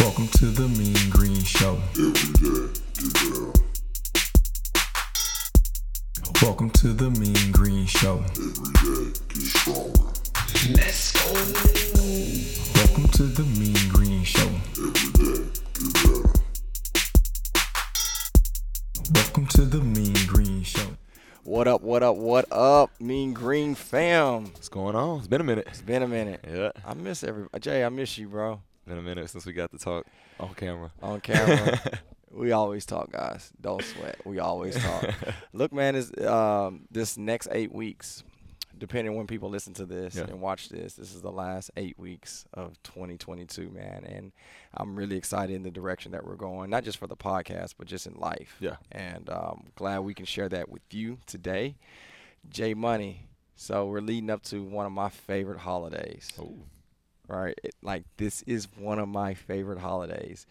Welcome to the Mean Green Show. Welcome to the Mean Green Show. Let's go. Welcome to the Mean Green Show. Welcome to the Mean Green Show. What up, what up, what up, Mean Green fam? What's going on? It's been a minute. It's been a minute. Yeah, I miss every Jay, I miss you, bro. Been a minute since we got to talk on camera. On camera. we always talk, guys. Don't sweat. We always talk. Look, man, is um, this next eight weeks, depending on when people listen to this Yeah. and watch this, this is the last eight weeks of 2022, man. And I'm really excited in the direction that we're going, not just for the podcast, but just in life. Yeah. And i um, glad we can share that with you today. J Money. So we're leading up to one of my favorite holidays. Oh, Right? It, like this is one of my favorite holidays.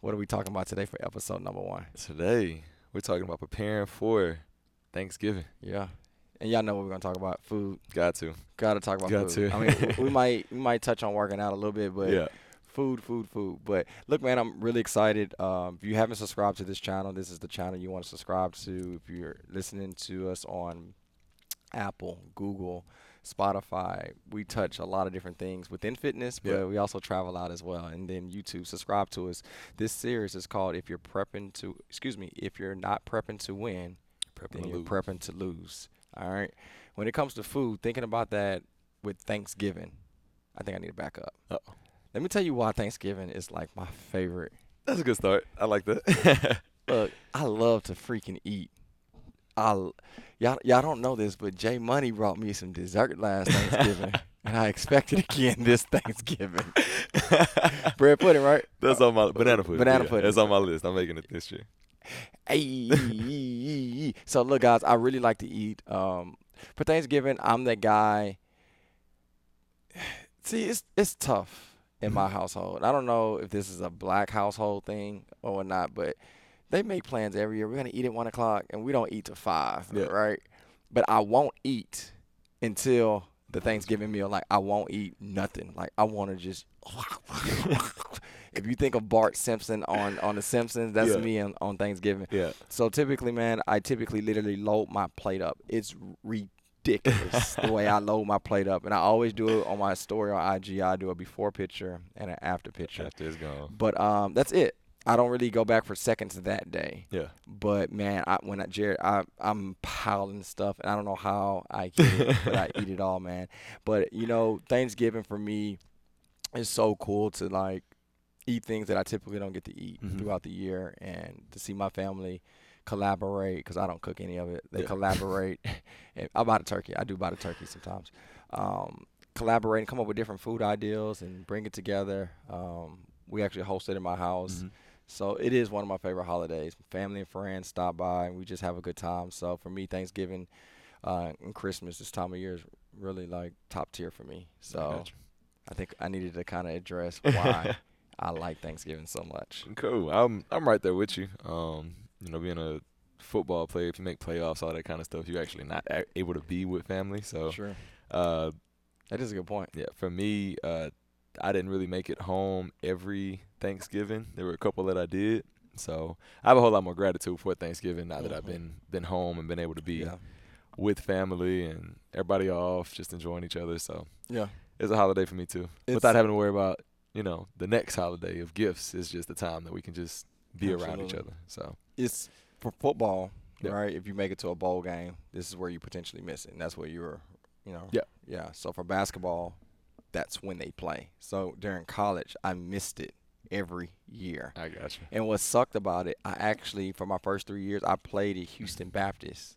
What are we talking about today for episode number one? today we're talking about preparing for Thanksgiving. Yeah. And y'all know what we're gonna talk about. Food. Got to. Gotta talk about Got food. to. I mean, we might we might touch on working out a little bit, but yeah. food, food, food. But look, man, I'm really excited. Um, if you haven't subscribed to this channel, this is the channel you want to subscribe to. If you're listening to us on Apple, Google, Spotify, we touch a lot of different things within fitness, but Yeah. we also travel out as well. And then YouTube, subscribe to us. This series is called "If You're Prepping to," excuse me, if you're not prepping to win, Prepping then to you're lose. prepping to lose. All right. When it comes to food, thinking about that with Thanksgiving, I think I need to back up. Uh-oh. Let me tell you why Thanksgiving is like my favorite. That's a good start. I like that. Look, I love to freaking eat. I y'all y'all don't know this, but Jay Money brought me some dessert last Thanksgiving, and I expect it again this Thanksgiving. Bread pudding, right? That's on my banana pudding. Banana yeah, pudding. That's on my list. I'm making it this year. Hey, so look, guys, I really like to eat. Um, for Thanksgiving, I'm that guy. See, it's it's tough in my household. I don't know if this is a black household thing or not, but they make plans every year. We're gonna eat at one o'clock, and we don't eat till five, Yeah. right? But I won't eat until the Thanksgiving meal. Like I won't eat nothing. Like I want to just. if you think of Bart Simpson on on The Simpsons, that's Yeah. me on, on Thanksgiving. Yeah. So typically, man, I typically literally load my plate up. It's ridiculous the way I load my plate up, and I always do it on my story on IG. I do a before picture and an after picture. After it's gone. But um, that's it. I don't really go back for seconds that day. Yeah. But man, I, when I Jared, I I'm piling stuff, and I don't know how I get it, but I eat it all, man. But you know, Thanksgiving for me is so cool to like eat things that I typically don't get to eat Mhm. throughout the year, and to see my family collaborate because I don't cook any of it. They Yeah. collaborate. and I buy the turkey. I do buy the turkey sometimes. Um, collaborate and come up with different food ideas and bring it together. Um, we actually hosted in my house. Mhm. So it is one of my favorite holidays. Family and friends stop by and we just have a good time. So for me, Thanksgiving uh, and Christmas this time of year is really like top tier for me. So gotcha. I think I needed to kind of address why I like Thanksgiving so much. Cool. I'm I'm right there with you. Um, you know, being a football player, if you make playoffs, all that kind of stuff, you're actually not a- able to be with family. So, Sure, uh, that is a good point. yeah, for me, uh, I didn't really make it home every Thanksgiving. There were a couple that I did. So I have a whole lot more gratitude for Thanksgiving now that I've Mhm. been been home and been able to be Yeah, with family and everybody off, just enjoying each other. So yeah, it's a holiday for me too, It's- without having to worry about you know the next holiday of gifts. It's just the time that we can just be around each other. So it's for football, Yeah. right? If you make it to a bowl game, this is where you potentially miss it, and that's where you're, you know. Yeah. Yeah. So for basketball, that's when they play. So during college, I missed it every year. I got you. And what sucked about it, I actually for my first three years, I played at Houston Baptist,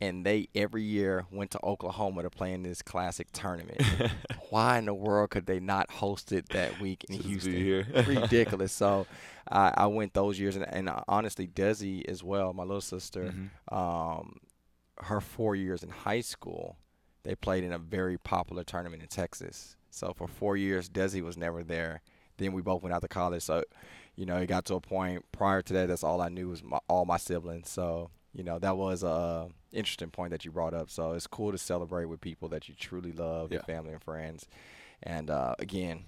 and they every year went to Oklahoma to play in this classic tournament. Why in the world could they not host it that week in Just Houston? here. Ridiculous. So I, I went those years, and, and honestly, Desi as well, my little sister, Mhm. um, her four years in high school, they played in a very popular tournament in Texas. So for four years, Desi was never there. Then we both went out to college. So, you know, it got to a point prior to that. That's all I knew was my, all my siblings. So, you know, that was a interesting point that you brought up. So it's cool to celebrate with people that you truly love, your family and friends. And uh, again,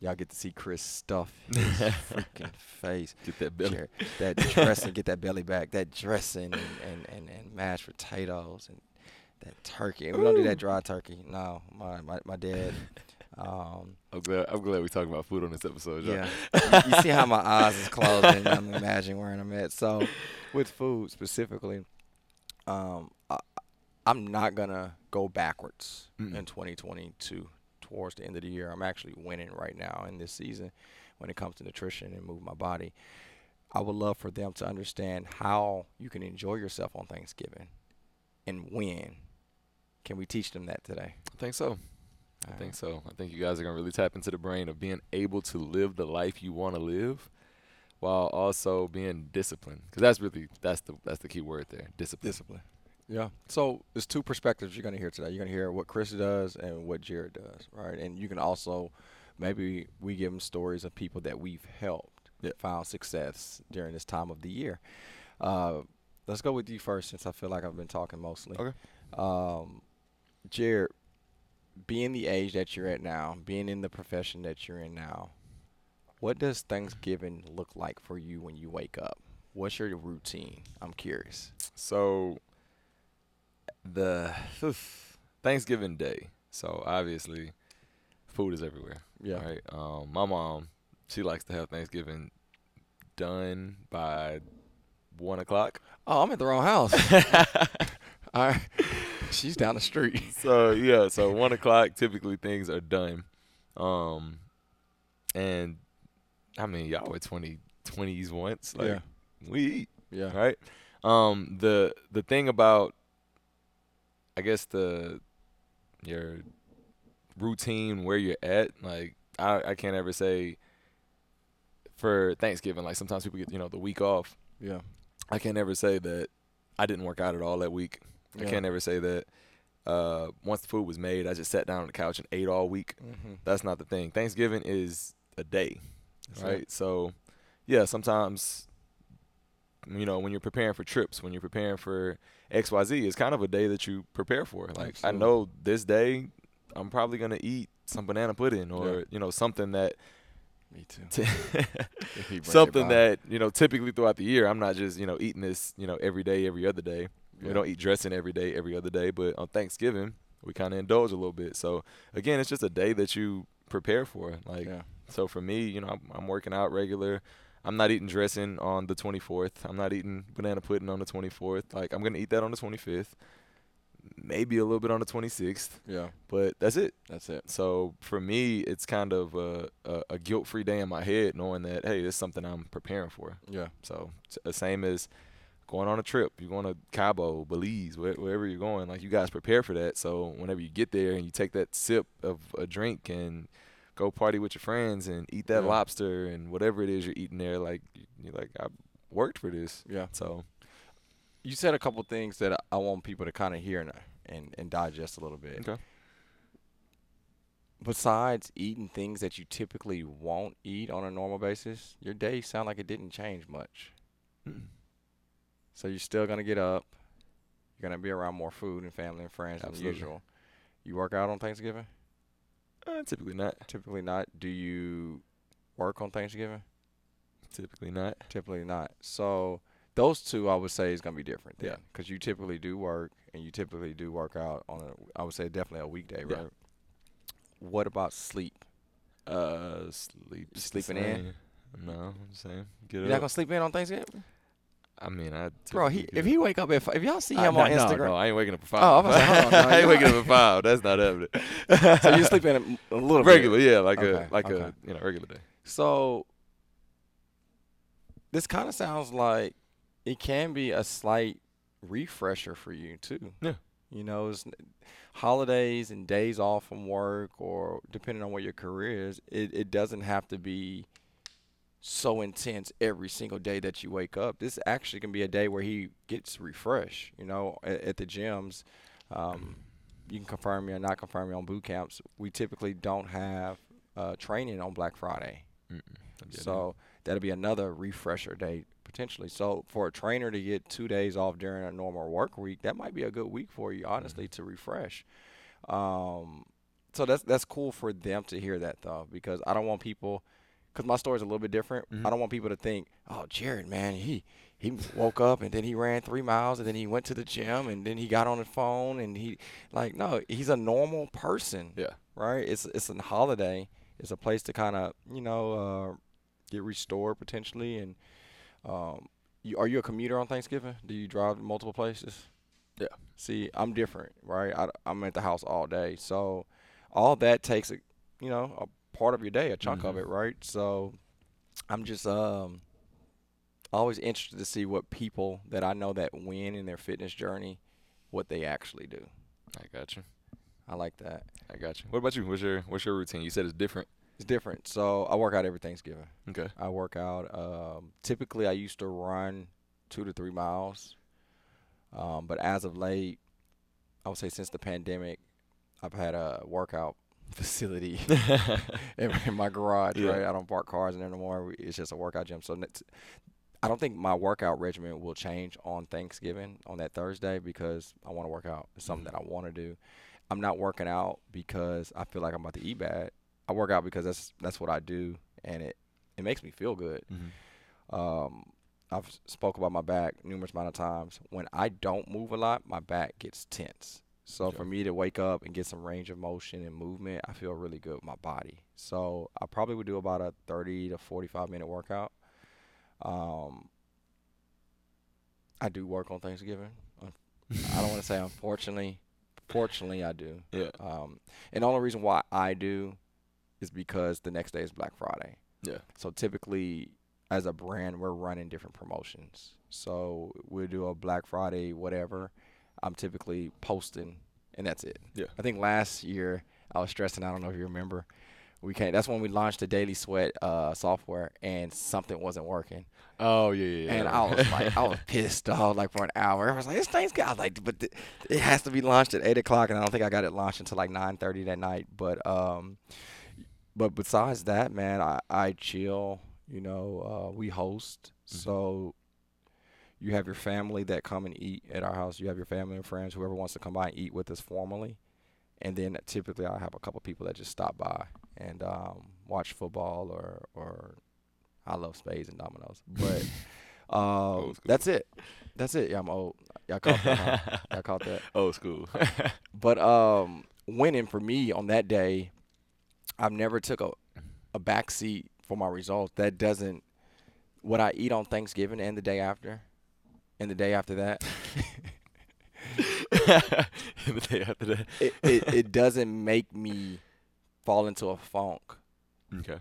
Y'all get to see Chris stuff his freaking face. Get that belly. That dressing, get that belly back. That dressing and, and, and, and mashed potatoes and that turkey. And we don't do that dry turkey. No, my my, my dad. Um, I'm glad. I'm glad we talking about food on this episode. y'all. yeah, you, you see how my eyes is closing. I'm imagining where I'm at. So, with food specifically, um, I, I'm not gonna go backwards Mm-mm. in 2022 towards the end of the year. I'm actually winning right now in this season when it comes to nutrition and move my body. I would love for them to understand how you can enjoy yourself on Thanksgiving and when. Can we teach them that today? I think so. I think so. I think you guys are gonna really tap into the brain of being able to live the life you want to live, while also being disciplined. Because that's really that's the that's the key word there. Discipline. Discipline. Yeah. So there's two perspectives you're going to hear today. You're going to hear what Chris does and what Jared does, right? And you can also maybe we give them stories of people that we've helped that found success during this time of the year. Uh, let's go with you first, since I feel like I've been talking mostly. Okay. Um, Jared, being the age that you're at now, being in the profession that you're in now, what does Thanksgiving look like for you when you wake up? What's your routine? I'm curious. So the Thanksgiving Day. So obviously, food is everywhere. Yeah. Right. Um, my mom, she likes to have Thanksgiving done by one o'clock. Oh, I'm at the wrong house. All right. She's down the street. so yeah, so one o'clock typically things are done. Um, and I mean y'all were 20, 20s once. Like Yeah. we eat. Yeah. right? Um, the the thing about, I guess the your routine where you're at, like I I can't ever say for Thanksgiving. Like sometimes people get you know the week off. Yeah. I can't ever say that I didn't work out at all that week. I can't ever say that uh, once the food was made, I just sat down on the couch and ate all week. Mm-hmm. That's not the thing. Thanksgiving is a day, That's right? it. So, yeah, sometimes, you know, when you're preparing for trips, when you're preparing for X, Y, Z, it's kind of a day that you prepare for. Like, I know this day, I'm probably gonna eat some banana pudding or Yeah. you know something that Me too. t- If he brings it something that you know typically throughout the year, I'm not just you know eating this you know every day, every other day. Yeah. We don't eat dressing every day, every other day, but on Thanksgiving, we kind of indulge a little bit. So again, it's just a day that you prepare for. Like Yeah. so for me, you know, I'm, I'm working out regular. I'm not eating dressing on the 24th. I'm not eating banana pudding on the 24th. Like I'm gonna eat that on the 25th, maybe a little bit on the 26th, Yeah. but that's it. That's it. So for me, it's kind of a, a, a guilt-free day in my head, knowing that hey, this is something I'm preparing for. Yeah. So the uh, same as going on a trip. You're going to Cabo, Belize, where, wherever you're going. Like you guys prepare for that. So whenever you get there and you take that sip of a drink and go party with your friends and eat that Yeah. lobster and whatever it is you're eating there, like you're like I worked for this. Yeah. So You said a couple things that I- want people to kind of hear and, and and digest a little bit. okay. Besides eating things that you typically won't eat on a normal basis, your day sound like it didn't change much. Mm. So you're still gonna get up. You're gonna be around more food and family and friends than usual. You work out on Thanksgiving? Uh, typically not. Typically not. Do you work on Thanksgiving? Typically not. Typically not. So those two, I would say, is gonna be different. Yeah. Because you typically do work and you typically do work out on a, I would say, definitely a weekday, right? Yeah. What about sleep? Uh, sleep. Sleeping in? No, I'm just saying. Get You're up. not gonna sleep in on Thanksgiving, I mean, I. bro. He if he wake up at five, if y'all see uh, him no, on no, Instagram, No, I ain't waking up at five. Oh, I was like, hold on, no, I ain't waking up at five. That's not happening. so you sleep in a, little bit. regular, yeah, like Okay, a like okay. a you know regular day. So this kind of sounds like it can be a slight refresher for you too. Yeah. You know, it's holidays and days off from work or depending on what your career is, it, it doesn't have to be so intense every single day that you wake up. This actually can be a day where he gets refreshed, you know, at, at the gyms. Um, you can confirm me or not confirm me on boot camps. We typically don't have uh, training on Black Friday. Mm-mm. So that'll be another refresher day potentially. So for a trainer to get two days off during a normal work week, that might be a good week for you, honestly, to refresh. Um, so that's that's cool for them to hear that though, because I don't want people, because my story's a little bit different. Mhm. I don't want people to think, oh, Jared, man, he he woke up and then he ran three miles and then he went to the gym and then he got on the phone and he like no, he's a normal person, Yeah. right? It's it's a holiday. It's a place to kind of you know uh, get restored potentially. And um, you, are you a commuter on Thanksgiving? Do you drive to multiple places? Yeah. See, I'm different, right? I, I'm at the house all day, so all that takes a you know a part of your day, a chunk of Mhm. it, right? So I'm just um always interested to see what people that I know that win in their fitness journey, what they actually do. I got you. I like that. I got you. What about you? What's your what's your routine? You said it's different. It's different. So I work out every Thanksgiving. Okay. I work out. Um, typically, I used to run two to three miles, um, but as of late, I would say since the pandemic, I've had a workout facility in, in my garage. Yeah. Right, I don't park cars in there anymore. It's just a workout gym. So I don't think my workout regimen will change on Thanksgiving on that Thursday because I want to work out. It's something Mhm. that I want to do. I'm not working out because I feel like I'm about to eat bad. I work out because that's that's what I do, and it it makes me feel good. mm-hmm. Um, I've spoke about my back numerous amount of times. When I don't move a lot, my back gets tense. So for me to wake up and get some range of motion and movement, I feel really good with my body. So I probably would do about a 30 to 45 minute workout. Um, I do work on Thanksgiving. I don't want to say unfortunately. Fortunately, I do. Yeah. Um, and the only reason why I do is because the next day is Black Friday. Yeah. So typically, as a brand, we're running different promotions. So we'll do a Black Friday, whatever. I'm typically posting, and that's it. Yeah. I think last year I was stressing. I don't know if you remember. We came. That's when we launched the Daily Sweat uh, software, and something wasn't working. Oh yeah, yeah. yeah. And I was like, I was pissed off like for an hour. I was like, this thing's got like, but th- it has to be launched at eight o'clock, and I don't think I got it launched until like nine thirty that night. But um, but besides that, man, I I chill. You know, uh, we host, Mhm. so you have your family that come and eat at our house. You have your family and friends, whoever wants to come by and eat with us formally. And then typically I have a couple people that just stop by and um, watch football or or I love spades and dominoes. But um, that's it. That's it. Yeah, I'm old. Y'all caught that. huh? Y'all caught that. Old school. But um, winning for me on that day, I've never took a a back seat for my results. That doesn't what I eat on Thanksgiving and the day after, and the day after that. the day after that. it, it, it doesn't make me fall into a funk Okay.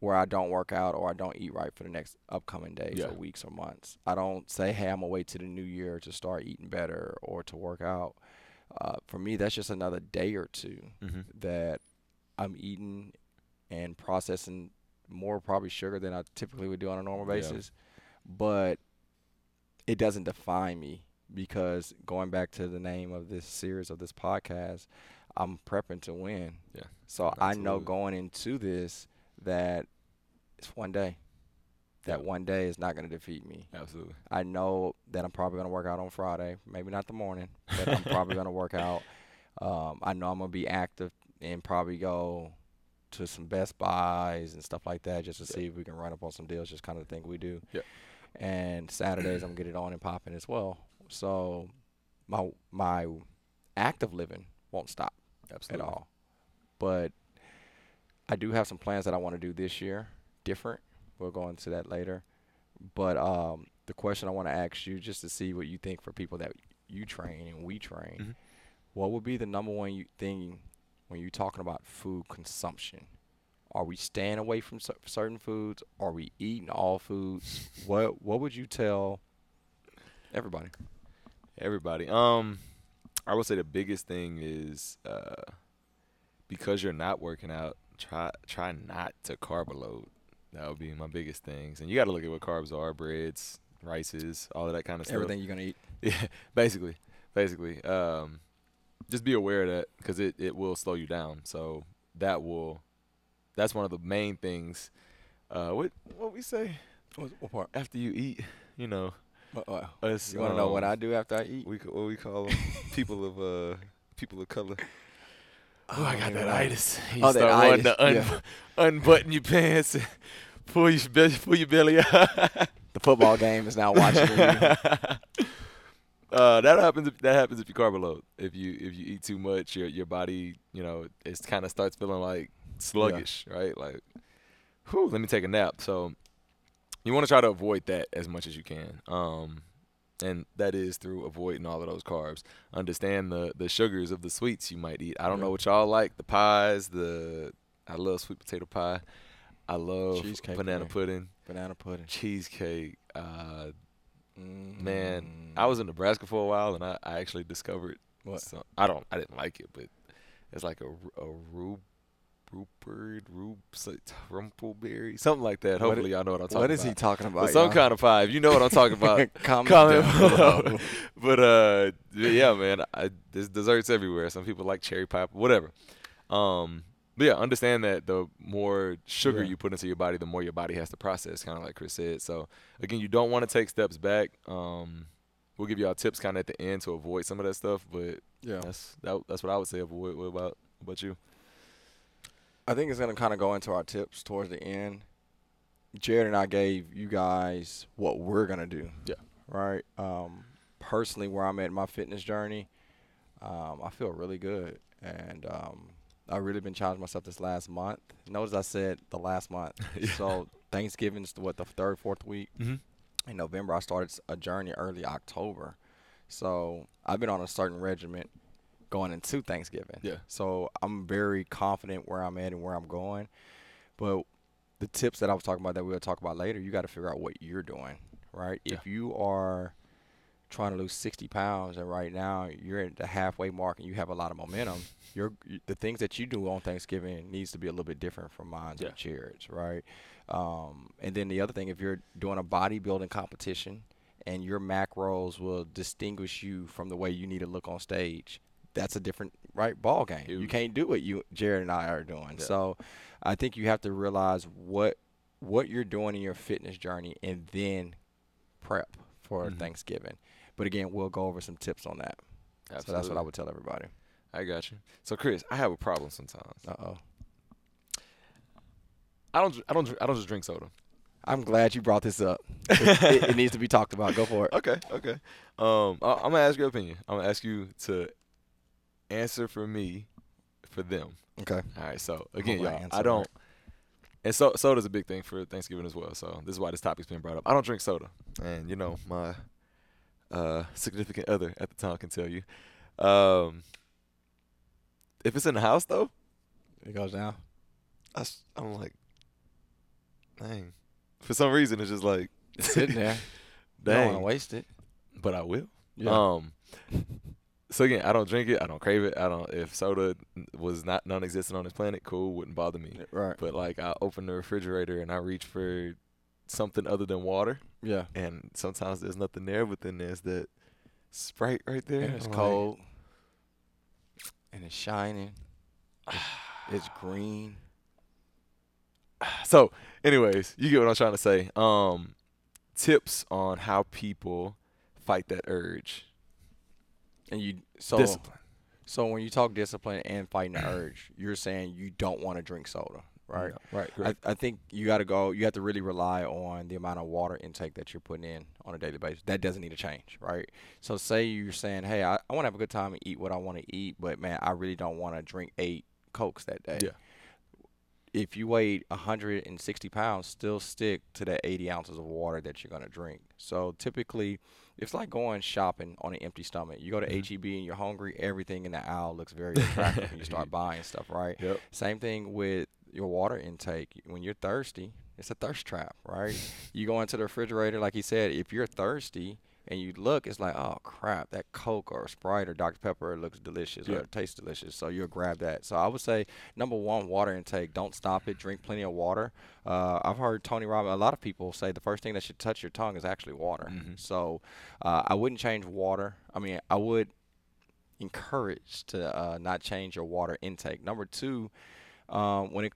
where I don't work out or I don't eat right for the next upcoming days Yeah. or weeks or months. I don't say, hey, I'm gonna wait to the new year to start eating better or to work out. Uh, for me, that's just another day or two Mm-hmm. that I'm eating and processing more probably sugar than I typically would do on a normal Yeah. basis. But it doesn't define me because going back to the name of this series of this podcast, I'm prepping to win. Yeah, So I know going into this that it's one day. That Yeah. one day is not going to defeat me. Absolutely. I know that I'm probably going to work out on Friday. Maybe not the morning, but I'm probably going to work out. Um, I know I'm going to be active and probably go to some Best Buys and stuff like that just to Yeah. see if we can run up on some deals, just kind of the thing we do. Yeah. And Saturdays, I'm to get it on and popping as well. So my my active living won't stop Absolutely. at all. But I do have some plans that I want to do this year, different. We'll go into that later. But um, the question I want to ask you, just to see what you think for people that you train and we train, Mhm. what would be the number one you thing when you're talking about food consumption? Are we staying away from certain foods? Are we eating all foods? what What would you tell everybody? Everybody. Um, I would say the biggest thing is uh, because you're not working out, try try not to carb load. That would be my biggest things. And you got to look at what carbs are: breads, rices, all of that kind of stuff. Everything you're gonna eat. Yeah, basically, basically. Um, just be aware of that because it, it will slow you down. So that will, that's one of the main things. Uh, what what we say What, what part? after you eat, you know, What, what? us. You want to know what um, I do after I eat? We what we call 'em? people of uh people of color. Oh, I got that itis. You Oh, start wanting to un- yeah. unbutton your pants, and pull your belly, pull your belly out. The football game is now watching. you. uh, that happens. If, that happens if you carb load. If you if you eat too much, your your body, you know, it kind of starts feeling like sluggish, right? Like, whew, let me take a nap. So, you want to try to avoid that as much as you can. Um, and that is through avoiding all of those carbs. Understand the the sugars of the sweets you might eat. I don't Yeah. know what y'all like. The pies, the I love sweet potato pie. I love Cheesecake banana pudding. pudding, Banana pudding. cheesecake. Uh, Mm. Man, I was in Nebraska for a while, and I, I actually discovered. What? Some, I don't. I didn't like it, but it's like a a rube, Rupert, Rube, Rumpleberry, something like that. Hopefully, y'all know what I'm talking What about. is he talking about? But some y'all? kind of pie. You know what I'm talking about, comment, comment below. but uh, yeah, man, I, there's desserts everywhere. Some people like cherry pie, whatever. Um, but yeah, understand that the more sugar Yeah. you put into your body, the more your body has to process. Kind of like Chris said. So again, you don't want to take steps back. Um, we'll give y'all tips kind of at the end to avoid some of that stuff. But Yeah. that's that, that's what I would say avoid. What about what about you? I think it's going to kind of go into our tips towards the end. Jared and I gave you guys what we're going to do. Yeah. Right. Um, personally, where I'm at in my fitness journey, um, I feel really good. And um, I've really been challenging myself this last month. Notice I said the last month. Yeah. So Thanksgiving's what, the third, fourth week? Mm-hmm. in November. I started a journey early October. So I've been on a certain regiment going into Thanksgiving. Yeah. So I'm very confident where I'm at and where I'm going. But the tips that I was talking about that we'll talk about later, you got to figure out what you're doing, right? Yeah. If you are trying to lose 60 pounds and right now you're at the halfway mark and you have a lot of momentum, your the things that you do on Thanksgiving needs to be a little bit different from mine Yeah. and Jared's, right? Um, and then the other thing, if you're doing a bodybuilding competition and your macros will distinguish you from the way you need to look on stage, that's a different right ball game. You can't do what you Jared and I are doing. Yeah. So I think you have to realize what what you're doing in your fitness journey and then prep for Mhm. Thanksgiving. But again, we'll go over some tips on that. So that's what I would tell everybody. I got you. So Chris, I have a problem sometimes. Uh oh. I don't. I don't. I don't just drink soda. I'm glad you brought this up. It, it, it needs to be talked about. Go for it. Okay, okay. Um, I, I'm gonna ask your opinion. I'm gonna ask you to answer for me, for them. Okay. All right. So again, y'all, I don't. And so soda's a big thing for Thanksgiving as well. So this is why this topic's being brought up. I don't drink soda, and you know my uh, significant other at the time can tell you. Um, if it's in the house though, It goes down. I, am like, dang. For some reason, it's just like It's sitting there. You don't want to waste it. But I will. Yeah. Um. So again, I don't drink it. I don't crave it. I don't. If soda was not non-existent on this planet, cool, wouldn't bother me. right. But like, I open the refrigerator and I reach for something other than water, Yeah. and sometimes there's nothing there. But then there's that Sprite right there. And it's like, cold. And it's shining. It's, it's green. So, anyways, you get what I'm trying to say. Um, tips on how people fight that urge. And you so Discipline. so when you talk discipline and fighting the urge, you're saying you don't want to drink soda, right? No, right. I, I think you got to go. You have to really rely on the amount of water intake that you're putting in on a daily basis. That doesn't need to change, right? So, say you're saying, "Hey, I, I want to have a good time and eat what I want to eat, but man, I really don't want to drink eight cokes that day." Yeah. If you weigh 160 pounds, still stick to that 80 ounces of water that you're gonna drink. So typically, it's like going shopping on an empty stomach. You go to. Mm-hmm. HEB and you're hungry. Everything in the aisle looks very attractive, and you start buying stuff, right? Yep. Same thing with your water intake. When you're thirsty, it's a thirst trap, right? you go into the refrigerator, like he said, if you're thirsty and you look, it's like, oh crap, that Coke or Sprite or Dr. Pepper looks delicious or Yeah. it tastes delicious. So you'll grab that. So I would say, number one, water intake. Don't stop it. Drink plenty of water. Uh, I've heard Tony Robbins, a lot of people say the first thing that should touch your tongue is actually water. Mhm. So uh, I wouldn't change water. I mean, I would encourage to uh, not change your water intake. Number two, um, when it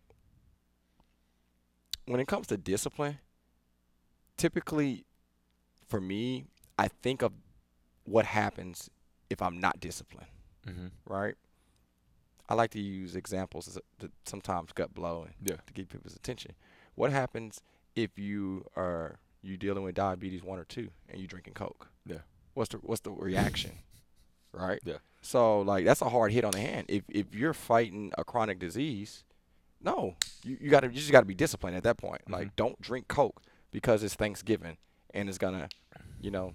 when it comes to discipline, typically for me, I think of what happens if I'm not disciplined, Mm-hmm. right? I like to use examples that sometimes gut blow and Yeah. to get people's attention. What happens if you are you dealing with diabetes one or two and you drinking Coke? Yeah. What's the what's the reaction? right? Yeah. So like that's a hard hit on the hand. If if you're fighting a chronic disease, no, you, you gotta you just gotta be disciplined at that point. Like Mhm. don't drink Coke because it's Thanksgiving and it's gonna, you know,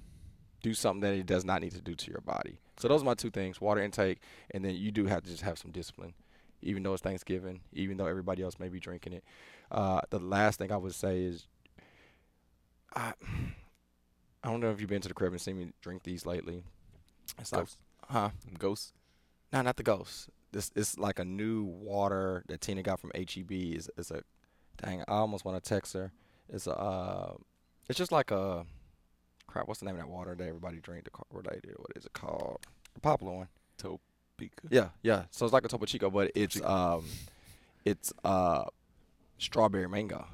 do something that it does not need to do to your body. So those are my two things: water intake, and then you do have to just have some discipline, even though it's Thanksgiving, even though everybody else may be drinking it. Uh, the last thing I would say is, I, I don't know if you've been to the crib and seen me drink these lately. It's like, huh? Ghost. No, not the ghost. This is like a new water that Tina got from HEB. Is is a dang. I almost want to text her. It's a. Uh, it's just like a. Crap. What's the name of that water that everybody drink? The. What is it called? The popular one. Topeka. Yeah, yeah. So it's like a Topo Chico, but it's um, it's uh, strawberry mango,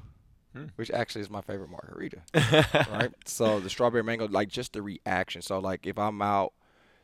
Hmm. which actually is my favorite margarita. right? So the strawberry mango, like just the reaction. So like if I'm out,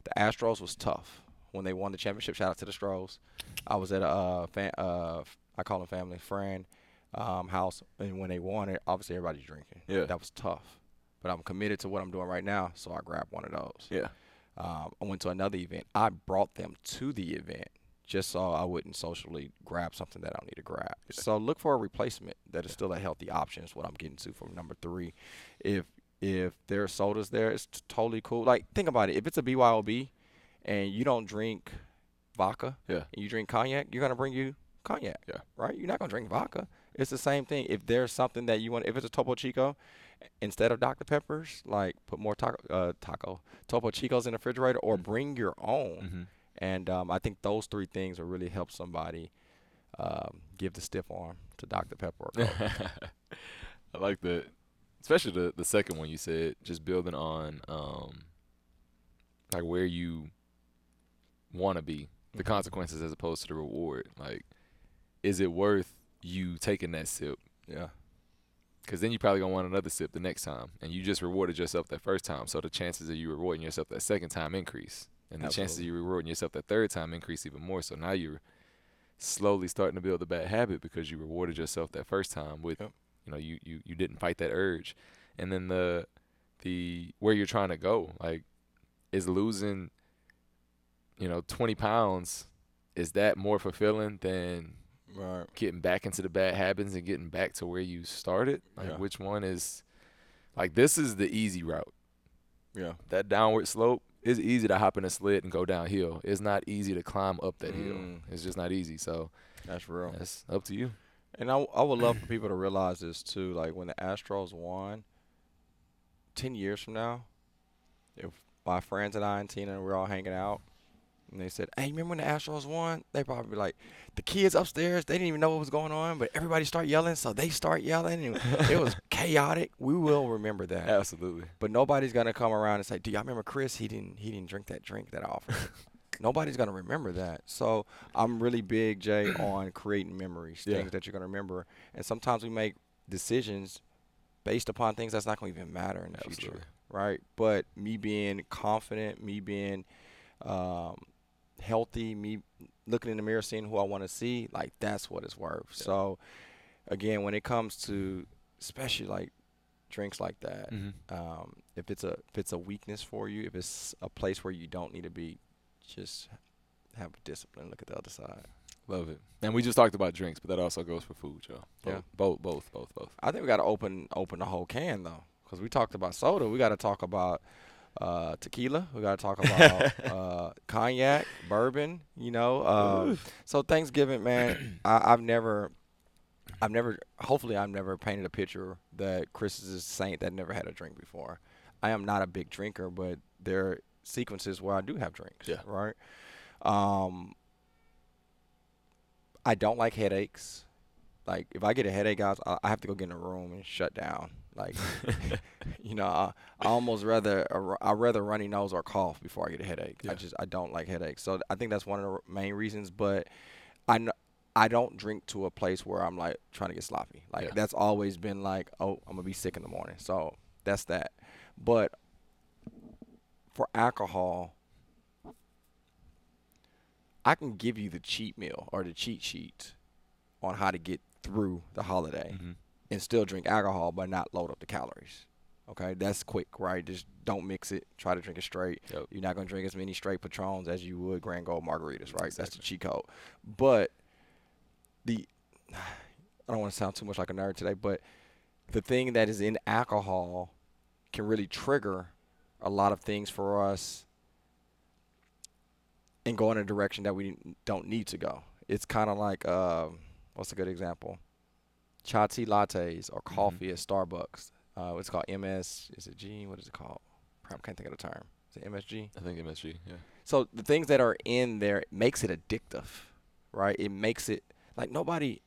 the Astros was tough when they won the championship. Shout out to the Stros. I was at a uh, fan, uh, I call them family friend um, house, and when they won it, obviously everybody's drinking. Yeah. that was tough. But I'm committed to what I'm doing right now, so I grabbed one of those. Yeah. Um, I went to another event. I brought them to the event just so I wouldn't socially grab something that I don't need to grab. So look for a replacement that is still a healthy option. Is what I'm getting to for number three. If if there are sodas there, it's t- totally cool. Like think about it. If it's a BYOB and you don't drink vodka Yeah. and you drink cognac, you're gonna bring you cognac. Yeah. Right. You're not gonna drink vodka. It's the same thing. If there's something that you want, if it's a Topo Chico, instead of Dr Peppers, like put more taco, uh, taco Topo Chicos in the refrigerator, or Mhm. bring your own. Mm-hmm. And um, I think those three things will really help somebody um, give the stiff arm to Dr Pepper. I like the, especially the the second one you said, just building on um, like where you want to be, the Mhm. consequences as opposed to the reward. Like, is it worth you taking that sip? yeah. Because then you probably gonna want another sip the next time, and you just rewarded yourself that first time. So the chances of you rewarding yourself that second time increase, and the chances of you rewarding yourself that third time increase even more. So now you're slowly starting to build a bad habit because you rewarded yourself that first time with, Yep. you know, you you you didn't fight that urge, and then the the where you're trying to go, like, is losing, you know, 20 pounds, is that more fulfilling than Right. getting back into the bad habits and getting back to where you started? Like Yeah. which one is like this is the easy route. Yeah. That downward slope is easy to hop in a sled and go downhill. It's not easy to climb up that hill. Mm. It's just not easy. So That's real. that's up to you. And I, I would love for people to realize this too. Like when the Astros won, ten years from now, if my friends and I and Tina we're all hanging out, and they said, "Hey, remember when the Astros won?" They probably like, "The kids upstairs, they didn't even know what was going on, but everybody start yelling, so they start yelling, and it was chaotic." We will remember that, Absolutely. but nobody's gonna come around and say, "Do y'all remember Chris? He didn't he didn't drink that drink that I offered." Nobody's gonna remember that. So I'm really big, Jay, on creating memories, Yeah. things that you're gonna remember. And sometimes we make decisions based upon things that's not gonna even matter in the Absolutely. future, right? But me being confident, me being um, healthy, me looking in the mirror, seeing who I want to see, like that's what it's worth. Yeah. So again, when it comes to especially like drinks like that, Mm-hmm. um, if it's a if it's a weakness for you, if it's a place where you don't need to be, just have discipline. Look at the other side. Love it. And we just talked about drinks, but that also goes for food, y'all. Both, Yeah. Both, both, both, both. I think we got to open open the whole can though, because we talked about soda. We got to talk about uh, tequila. We got to talk about uh, cognac, bourbon. You know, um, so Thanksgiving, man. I, I've never, I've never. Hopefully, I've never painted a picture that Chris is a saint that never had a drink before. I am not a big drinker, but there are sequences where I do have drinks. Yeah. Right. Um, I don't like headaches. Like if I get a headache, guys, I, I have to go get in a room and shut down. Like, you know, I, I almost rather I rather runny nose or cough before I get a headache. Yeah. I just I don't like headaches. So I think that's one of the main reasons. But I I don't drink to a place where I'm like trying to get sloppy. Like Yeah. that's always been like, oh, I'm gonna be sick in the morning. So that's that. But for alcohol, I can give you the cheat meal or the cheat sheet on how to get through the holiday Mhm. And still drink alcohol but not load up the calories. Okay, that's quick, right? Just don't mix it. Try to drink it straight. Yep. You're not gonna drink as many straight Patrons as you would Grand Gold margaritas, right? That's the Exactly. cheat code. But the I don't want to sound too much like a nerd today, but the thing that is in alcohol can really trigger a lot of things for us and go in a direction that we don't need to go. It's kind of like uh, what's a good example? Chai tea lattes or Mm-hmm. coffee at Starbucks. Uh, it's called MS. Is it G? What is it called? I can't think of the term. Is it MSG? I think MSG. Yeah. So the things that are in there makes it addictive, right? It makes it like nobody.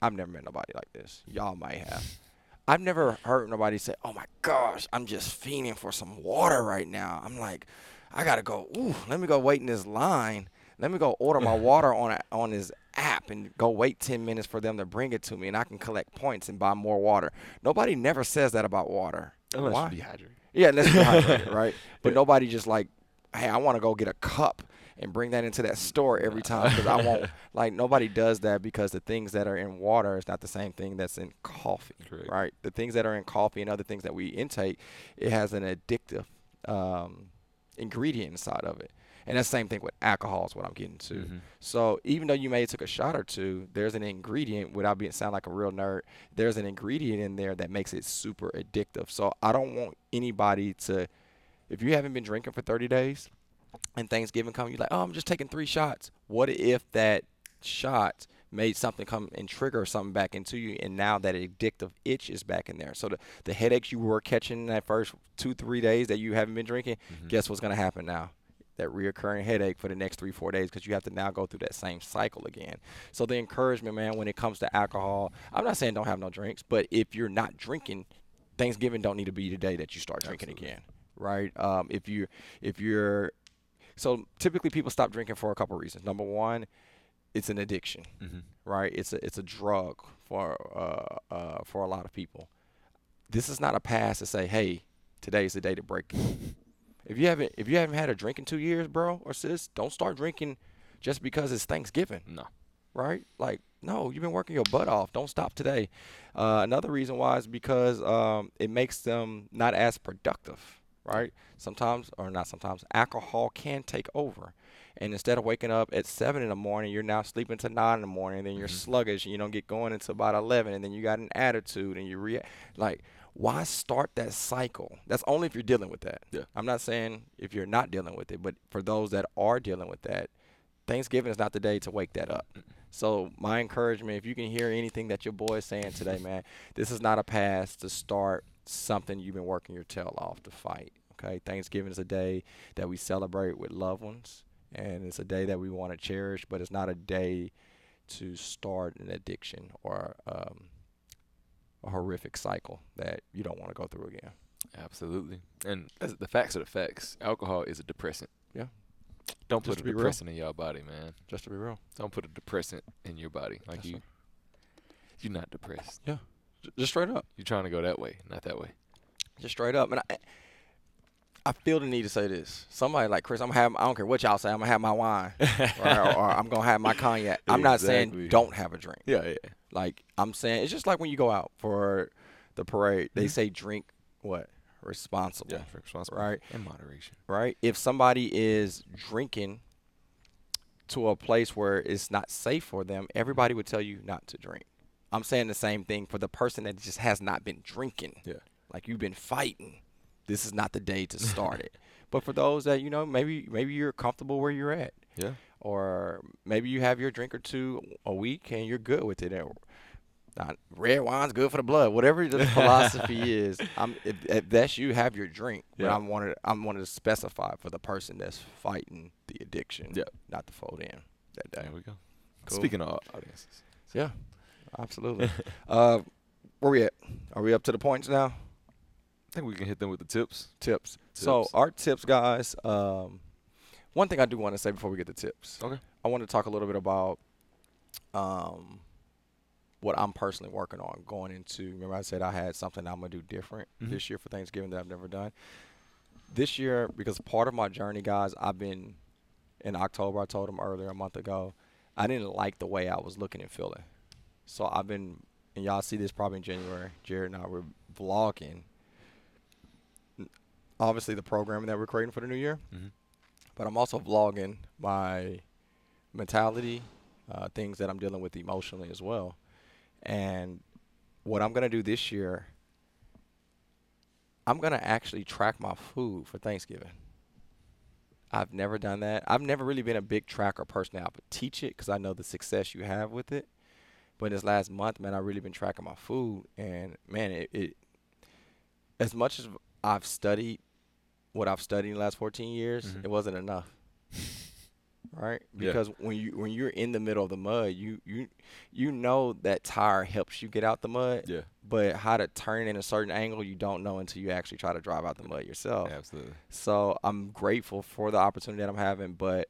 I've never met nobody like this. Y'all might have. I've never heard nobody say, "Oh my gosh, I'm just fiending for some water right now." I'm like, I gotta go. Ooh, let me go wait in this line. Let me go order my water on a, on this app and go wait ten minutes for them to bring it to me, and I can collect points and buy more water. Nobody never says that about water. Unless Why? you're dehydrated. Yeah, let's be hydrated, right? But Yeah. nobody just like, hey, I want to go get a cup and bring that into that store every time because I won't. Like nobody does that because the things that are in water is not the same thing that's in coffee, Correct. right? The things that are in coffee and other things that we intake, it has an addictive um, ingredient inside of it. And that's the same thing with alcohol is what I'm getting to. Mhm. So even though you may have took a shot or two, there's an ingredient without being sound like a real nerd. There's an ingredient in there that makes it super addictive. So I don't want anybody to, if you haven't been drinking for 30 days, and Thanksgiving come, you're like, oh, I'm just taking three shots. What if that shot made something come and trigger something back into you, and now that addictive itch is back in there? So the the headaches you were catching in that first two three days that you haven't been drinking, Mhm. guess what's gonna happen now? That reoccurring headache for the next three, four days because you have to now go through that same cycle again. So the encouragement, man, when it comes to alcohol, I'm not saying don't have no drinks, but if you're not drinking, Thanksgiving don't need to be the day that you start drinking Absolutely. again, right? Um, if you if you're so typically people stop drinking for a couple reasons. Number one, it's an addiction, Mhm. right? It's a it's a drug for uh, uh, for a lot of people. This is not a pass to say, hey, today is the day to break. If you haven't if you haven't had a drink in two years, bro or sis, don't start drinking just because it's Thanksgiving No. right? Like, no, you've been working your butt off. Don't stop today. Uh, another reason why is because um, it makes them not as productive, right? Sometimes, or not sometimes, alcohol can take over. And instead of waking up at seven in the morning, you're now sleeping to nine in the morning, and then you're Mhm. sluggish, and you don't get going until about eleven, and then you got an attitude, and you react like. Why start that cycle? That's only if you're dealing with that. Yeah. I'm not saying if you're not dealing with it, but for those that are dealing with that, Thanksgiving is not the day to wake that up. So my encouragement, if you can hear anything that your boy is saying today, man, this is not a pass to start something you've been working your tail off to fight. Okay, Thanksgiving is a day that we celebrate with loved ones, and it's a day that we want to cherish, but it's not a day to start an addiction or um, a horrific cycle that you don't want to go through again. Absolutely. And the facts are the facts. Alcohol is a depressant. Yeah. Don't Just put a be real. depressant in your body, man. Just to be real, Don't put a depressant in your body. Like Yes, you, sir. you're not depressed. Yeah. just straight up. You're trying to go that way, not that way. Just straight up. And I, I feel the need to say this. Somebody like Chris, I'm gonna have. I don't care what y'all say. I'm gonna have my wine, or, or I'm gonna have my cognac. I'm not saying don't have a drink. Yeah, yeah. Like I'm saying, it's just like when you go out for the parade. They Mhm. say drink what responsible, Yeah, responsible. right? In moderation. right? If somebody is drinking to a place where it's not safe for them, everybody would tell you not to drink. I'm saying the same thing for the person that just has not been drinking. Yeah. Like you've been fighting. This is not the day to start it. But for those that, you know, maybe maybe you're comfortable where you're at. Yeah. Or maybe you have your drink or two a week and you're good with it. Not, red wine's good for the blood. Whatever the philosophy is, I'm, if, if that's you, have your drink. But Yeah. I'm wanted I'm wanted to specify for the person that's fighting the addiction, Yeah. not to fold in that day. There we go. Cool. Speaking of audiences. Yeah, absolutely. uh, where we at? Are we up to the points now? I think we can hit them with the tips. Tips. So our tips, guys. Um, one thing I do want to say before we get to tips. Okay. I want to talk a little bit about um, what I'm personally working on going into. Remember, I said I had something I'm gonna do different Mhm. this year for Thanksgiving that I've never done. This year, because part of my journey, guys, I've been in October. I told him earlier a month ago. I didn't like the way I was looking and feeling. So I've been, and y'all see this probably in January. Jared and I were vlogging. Obviously, the programming that we're creating for the new year, Mhm. but I'm also vlogging my mentality, uh, things that I'm dealing with emotionally as well. And what I'm gonna do this year, I'm gonna actually track my food for Thanksgiving. I've never done that. I've never really been a big tracker person. I would teach it because I know the success you have with it. But this last month, man, I've really been tracking my food, and man, it, it as much as I've studied what I've studied in the last 14 years, Mhm. it wasn't enough. right? Yeah. Because when you when you're in the middle of the mud, you you you know that tire helps you get out the mud, Yeah, but how to turn in a certain angle you don't know until you actually try to drive out the mud yourself. absolutely. So I'm grateful for the opportunity that I'm having, but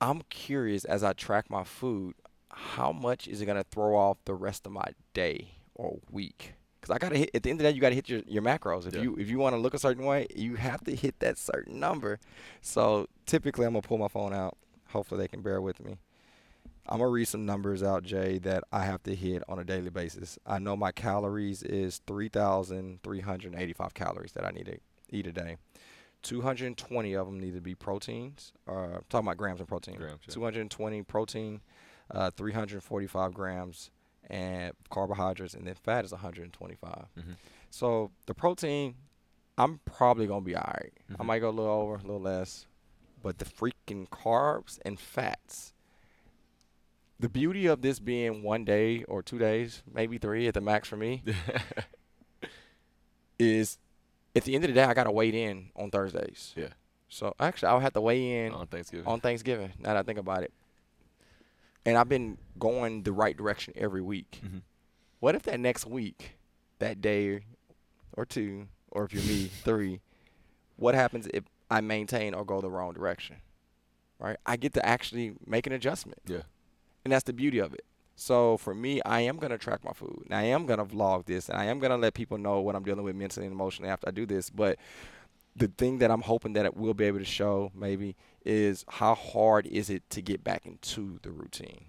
I'm curious as I track my food, how much is it gonna throw off the rest of my day or week? Because I gotta hit at the end of the day, you gotta hit your, your macros. If Yeah. you if you want to look a certain way, you have to hit that certain number. So typically, I'm gonna pull my phone out. Hopefully, they can bear with me. I'm gonna read some numbers out, Jay, that I have to hit on a daily basis. I know my calories is 3,385 calories that I need to eat a day. 220 of them need to be proteins. Uh, I'm talking about grams of protein. Grams, yeah. 220 protein, uh, 345 grams, and carbohydrates, and then fat is 125. Mhm. So the protein, I'm probably gonna be all right. I Mhm. might go a little over, a little less, but the freaking carbs and fats. The beauty of this being one day or two days, maybe three at the max for me, is at the end of the day, I gotta wait in on Thursdays. Yeah. So actually, I'll have to weigh in on Thanksgiving. on Thanksgiving. Now that I think about it, and I've been going the right direction every week. Mhm. What if that next week, that day or two, or if you're me, three, what happens if I maintain or go the wrong direction? Right? I get to actually make an adjustment. Yeah. And that's the beauty of it. So for me, I am gonna track my food. And I am gonna vlog this, and I am gonna let people know what I'm dealing with mentally and emotionally after I do this. But the thing that I'm hoping that it will be able to show maybe is how hard is it to get back into the routine,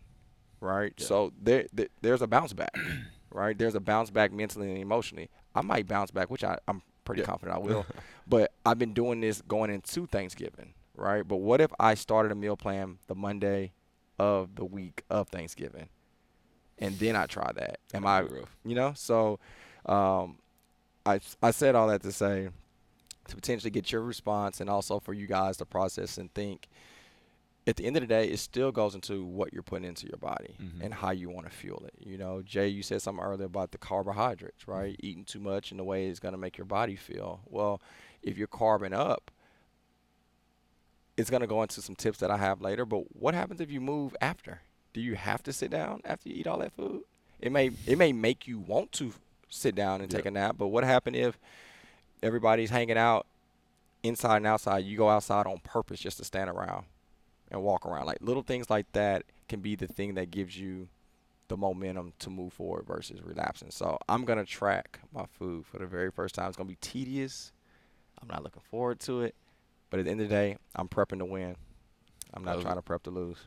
right? Yeah. So there, there, there's a bounce back, right? There's a bounce back mentally and emotionally. I might bounce back, which I, I'm pretty Yeah. confident I will. but I've been doing this going into Thanksgiving, right? But what if I started a meal plan the Monday of the week of Thanksgiving, and then I try that? Am I, That'd be rough. you know? So, um, I I said all that to say to potentially get your response and also for you guys to process and think. At the end of the day, it still goes into what you're putting into your body Mhm. and how you want to fuel it. You know, Jay, you said something earlier about the carbohydrates, right? Eating too much and the way it's going to make your body feel. Well, if you're carbing up, it's going to go into some tips that I have later. But what happens if you move after? Do you have to sit down after you eat all that food? It may it may make you want to sit down and take a nap. But what happened if everybody's hanging out inside and outside? You go outside on purpose just to stand around and walk around. Like little things like that can be the thing that gives you the momentum to move forward versus relapsing. So I'm gonna track my food for the very first time. It's gonna be tedious. I'm not looking forward to it. But at the end of the day, I'm prepping to win. I'm not trying it. to prep to lose.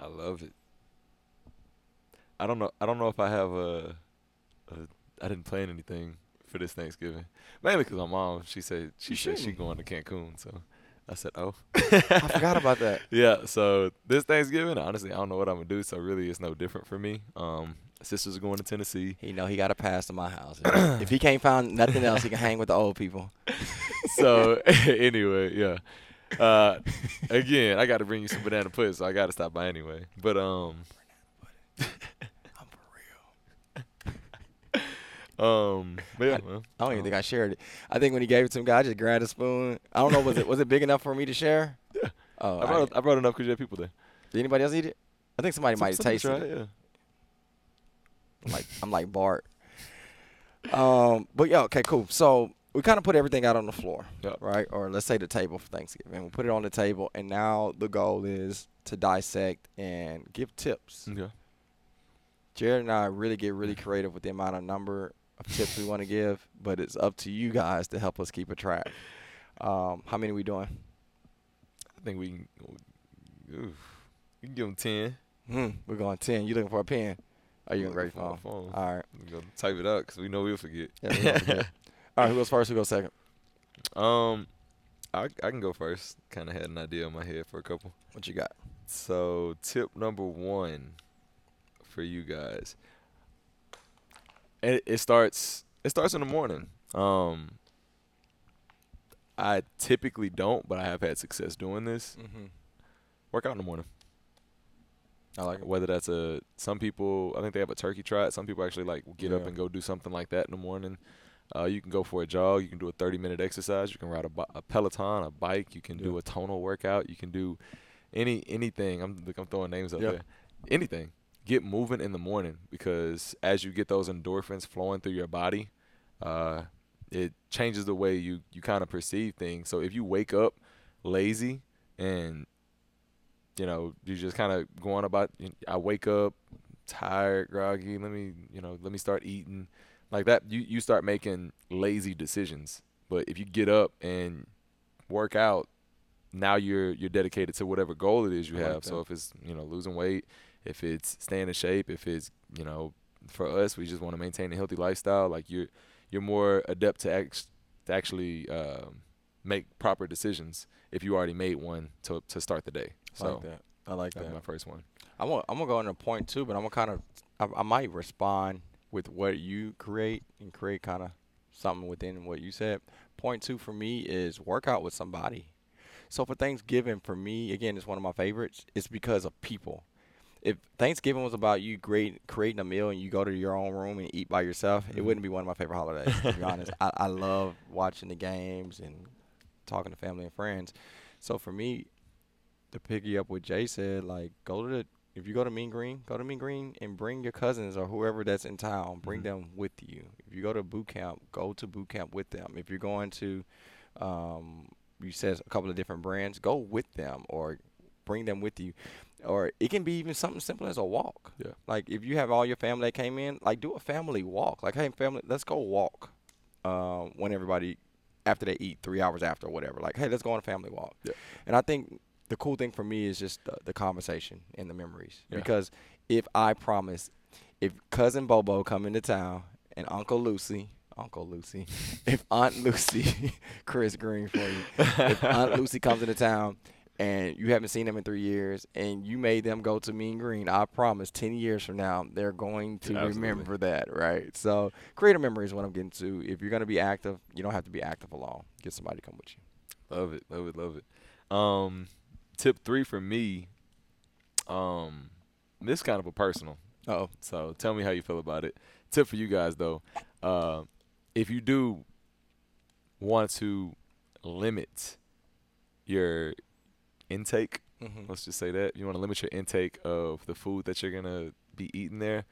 I love it. I don't know. I don't know if I have a. a I didn't plan anything for this Thanksgiving. Mainly because my mom, she said she You said she going to Cancun, so I said, oh. I forgot about that. Yeah. So this Thanksgiving, honestly, I don't know what I'm gonna do. So really, it's no different for me. Um, sisters are going to Tennessee. You know he got a pass to my house. If, if he can't find nothing else, he can hang with the old people. so anyway, yeah. Uh, again, I got to bring you some banana pudding, so I got to stop by anyway. But um, I'm for real. Um, yeah, man. I don't even Um, think I shared it. I think when he gave it to me, I just grabbed a spoon. I don't know, was it was it big enough for me to share? Yeah. Oh, I I brought I brought enough because you had people there. did anybody else eat it? I think somebody Some- might have some tasted it. Yeah. I'm like I'm like Bart. Um, but yeah, okay, cool. So we kind of put everything out on the floor, Yep. right? Or let's say the table for Thanksgiving. We put it on the table, and now the goal is to dissect and give tips. Okay. Jared and I really get really creative with the amount of number of tips we want to give, but it's up to you guys to help us keep a track. Um, how many we doing? I think we can. Oof, we can give them ten. Hmm, we're going ten. You looking for a pen? Are you going to grade for phone? phone. All right. We gonna type it up because we know we'll forget. Yeah, we forget. All right. Who goes first? Who goes second? um, I I can go first. Kind of had an idea in my head for a couple. What you got? So tip number one for you guys. It, it starts it starts in the morning. Um I typically don't, but I have had success doing this. Mm-hmm. Work out in the morning. I like it. Whether that's a some people I think they have a turkey trot. Some people actually like get up and go do something like that in the morning. Uh, you can go for a jog. You can do a 30 minute exercise. You can ride a, a Peloton, a bike. You can do a tonal workout. You can do any anything. I'm I'm throwing names out Yeah. there. Anything. Get moving in the morning because as you get those endorphins flowing through your body, uh, it changes the way you you kind of perceive things. So if you wake up lazy and you know you just kind of going about, I wake up tired, groggy. Let me you know let me start eating like that. You you start making lazy decisions. But if you get up and work out, now you're you're dedicated to whatever goal it is you I like have. so if it's you know losing weight, if it's staying in shape, if it's you know for us we just want to maintain a healthy lifestyle. Like you're you're more adept to act, to actually um, make proper decisions if you already made one to to start the day. I So like that. I like that. my first one. I'm gonna, I'm gonna go into point two, but I'm gonna kind of I, I might respond with what you create and create kind of something within what you said. Point two for me is work out with somebody. So for Thanksgiving, for me, again, it's one of my favorites. It's because of people. If Thanksgiving was about you great, creating a meal and you go to your own room and eat by yourself, it Mhm. wouldn't be one of my favorite holidays. to be honest, I, I love watching the games and talking to family and friends. So for me, to piggy up what Jay said, like go to the if you go to Mean Green, go to Mean Green and bring your cousins or whoever that's in town. Bring Mhm. them with you. If you go to boot camp, go to boot camp with them. If you're going to, um, you said a couple of different brands, go with them or bring them with you. Or it can be even something simple as a walk. Yeah. Like if you have all your family that came in, like do a family walk. Like hey family, let's go walk. Um, when everybody after they eat three hours after or whatever. Like hey, let's go on a family walk. Yeah. And I think the cool thing for me is just the, the conversation and the memories. Yeah. Because if I promise, if cousin Bobo come into town and Uncle Lucy, Uncle Lucy, if Aunt Lucy, Chris Green for you, if Aunt Lucy comes into town and you haven't seen them in three years and you made them go to Mean Green, I promise 10 years from now, they're going to Absolutely. remember that, right? So create a memory is what I'm getting to. If you're going to be active, you don't have to be active alone. Get somebody to come with you. Love it, love it, love it. Um, tip three for me. Um, this kind of a personal. Oh, So tell me how you feel about it. Tip for you guys though, uh, if you do want to limit your intake, mm-hmm. let's just say that you want to limit your intake of the food that you're gonna be eating there.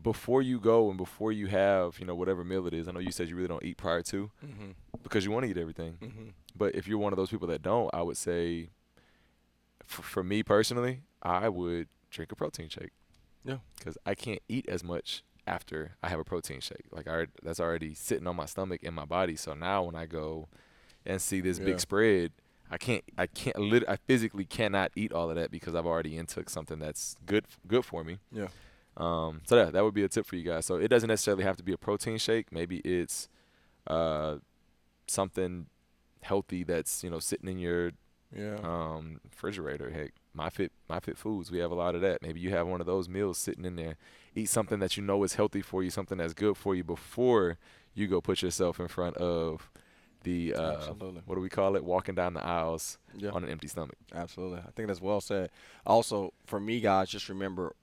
Before you go and before you have, you know, whatever meal it is. I know you said you really don't eat prior to Mm-hmm. because you want to eat everything. Mm-hmm. But if you're one of those people that don't, I would say, for, for me personally, I would drink a protein shake. Yeah. Because I can't eat as much after I have a protein shake. Like I, that's already sitting on my stomach in my body. So now when I go and see this Yeah. big spread, I can't. I can't. Lit- I physically cannot eat all of that because I've already intook something that's good. Good for me. Yeah. Um, so that that would be a tip for you guys. So it doesn't necessarily have to be a protein shake. Maybe it's uh, something healthy that's you know sitting in your Yeah. um, refrigerator. Heck, my fit my fit foods. We have a lot of that. Maybe you have one of those meals sitting in there. Eat something that you know is healthy for you, something that's good for you before you go put yourself in front of the uh, Absolutely. what do we call it? Walking down the aisles Yeah. on an empty stomach. Absolutely. I think that's well said. Also, for me, guys, just remember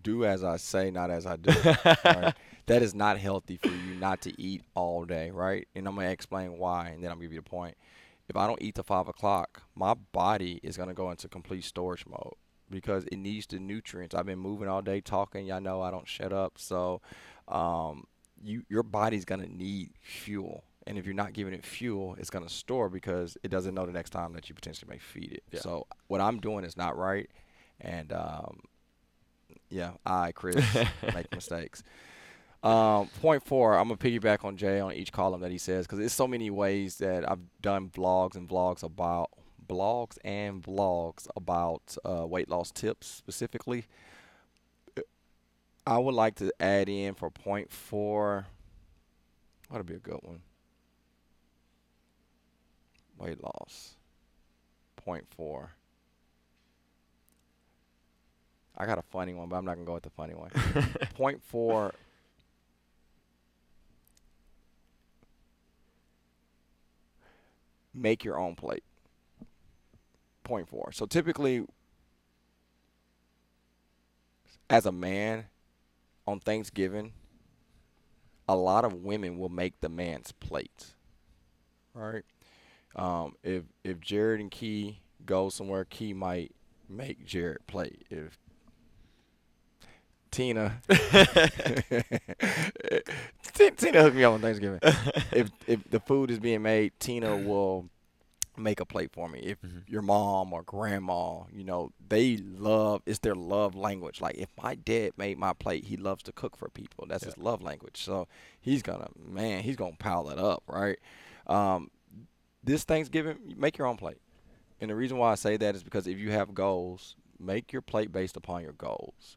do as I say, not as I do. right? That is not healthy for you not to eat all day, right? And I'm going to explain why, and then I'll give you the point. If I don't eat till 5 o'clock, my body is going to go into complete storage mode because it needs the nutrients. I've been moving all day talking. Y'all know I don't shut up. So, um, you your body's going to need fuel. And if you're not giving it fuel, it's going to store because it doesn't know the next time that you potentially may feed it. Yeah. So what I'm doing is not right. And um, yeah, I, Chris, make mistakes. Um, point four, I'm gonna piggyback on Jay on each column that he says because there's so many ways that I've done vlogs and vlogs about blogs and vlogs about uh, weight loss tips specifically. I would like to add in for point four. That'd be a good one. Weight loss. Point four. I got a funny one, but I'm not gonna go with the funny one. point four. Make your own plate. Point four. So typically, as a man, on Thanksgiving, a lot of women will make the man's plate. Right? Um, if if Jared and Key go somewhere, Key might make Jared play. If Tina Tina hooked me up on Thanksgiving. if if the food is being made, Tina will make a plate for me. If Mhm. your mom or grandma, you know, they love it's their love language. Like if my dad made my plate, he loves to cook for people. That's his love language. So he's gonna man, he's gonna pile it up, right? Um, this Thanksgiving, make your own plate. And the reason why I say that is because if you have goals, make your plate based upon your goals.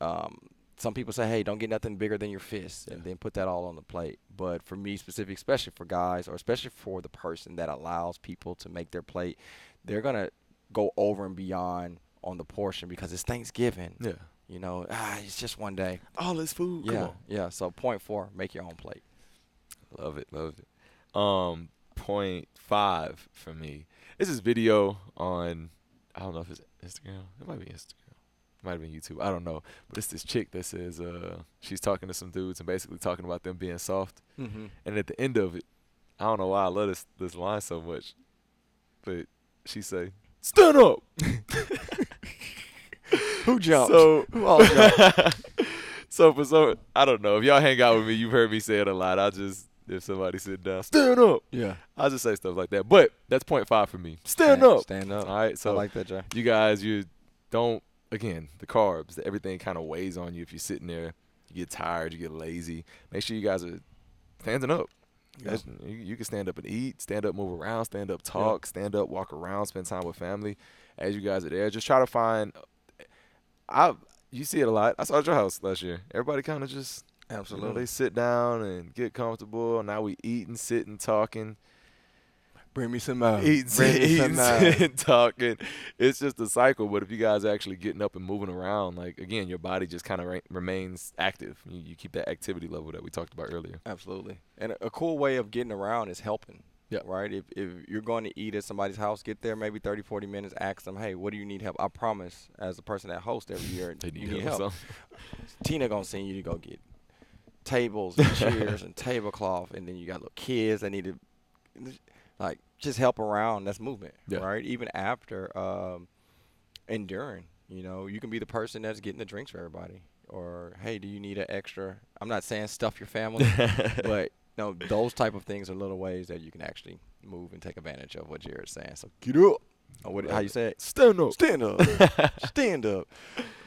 Um, some people say, "Hey, don't get nothing bigger than your fist," and then put that all on the plate. But for me, specific, especially for guys, or especially for the person that allows people to make their plate, they're gonna go over and beyond on the portion because it's Thanksgiving. yeah. You know, ah, it's just one day. All this food. Come yeah, on. yeah. So point four, make your own plate. Love it, love it. Um, point five for me. This is video on I don't know if it's Instagram. It might be Instagram. It might have been YouTube. I don't know. But it's this chick that says uh she's talking to some dudes and basically talking about them being soft. Mm-hmm. And at the end of it, I don't know why I love this this line so much, but she say, "Stand up." Who jumped? So Who all jumped? so for some, I don't know if y'all hang out with me, you've heard me say it a lot. I just if somebody sit down, stand up. yeah. I just say stuff like that. But that's point five for me. Stand Stand- up. stand up. All right. So I like that, Jay. you guys, you don't again the carbs. the- Everything kind of weighs on you if you're sitting there. You get tired. You get lazy. Make sure you guys are standing up. Yeah. You, you can stand up and eat, stand up, move around, stand up, talk, stand up, walk around, spend time with family. As you guys are there, just try to find. I you see it a lot. I saw at your house last year. Everybody kind of just you know, Absolutely. they sit down and get comfortable. Now we eating, sitting, talking, Bring me some uh, more. eating, Bring me eating, some uh, more. sitting, talking. It's just a cycle. But if you guys actually getting up and moving around, like again, your body just kind of re- remains active. You, you keep that activity level that we talked about earlier. Absolutely. And a, cool way of getting around is helping. Yeah. Right? If, if you're going to eat at somebody's house, get there maybe 30, 40 minutes, ask them, hey, what do you need help? I promise, as a person that hosts every year, They need you need help. help. Tina going to send you to go get tables and chairs and tablecloth, and then you got little kids that need to, like, just help around. That's movement, Yeah. right? Even after um, and during, you know, you can be the person that's getting the drinks for everybody. Or, hey, do you need an extra? I'm not saying stuff your family, but no, those type of things are little ways that you can actually move and take advantage of what Jared's saying. So get up. Or what, how you say it? Stand up. Stand up. Stand up.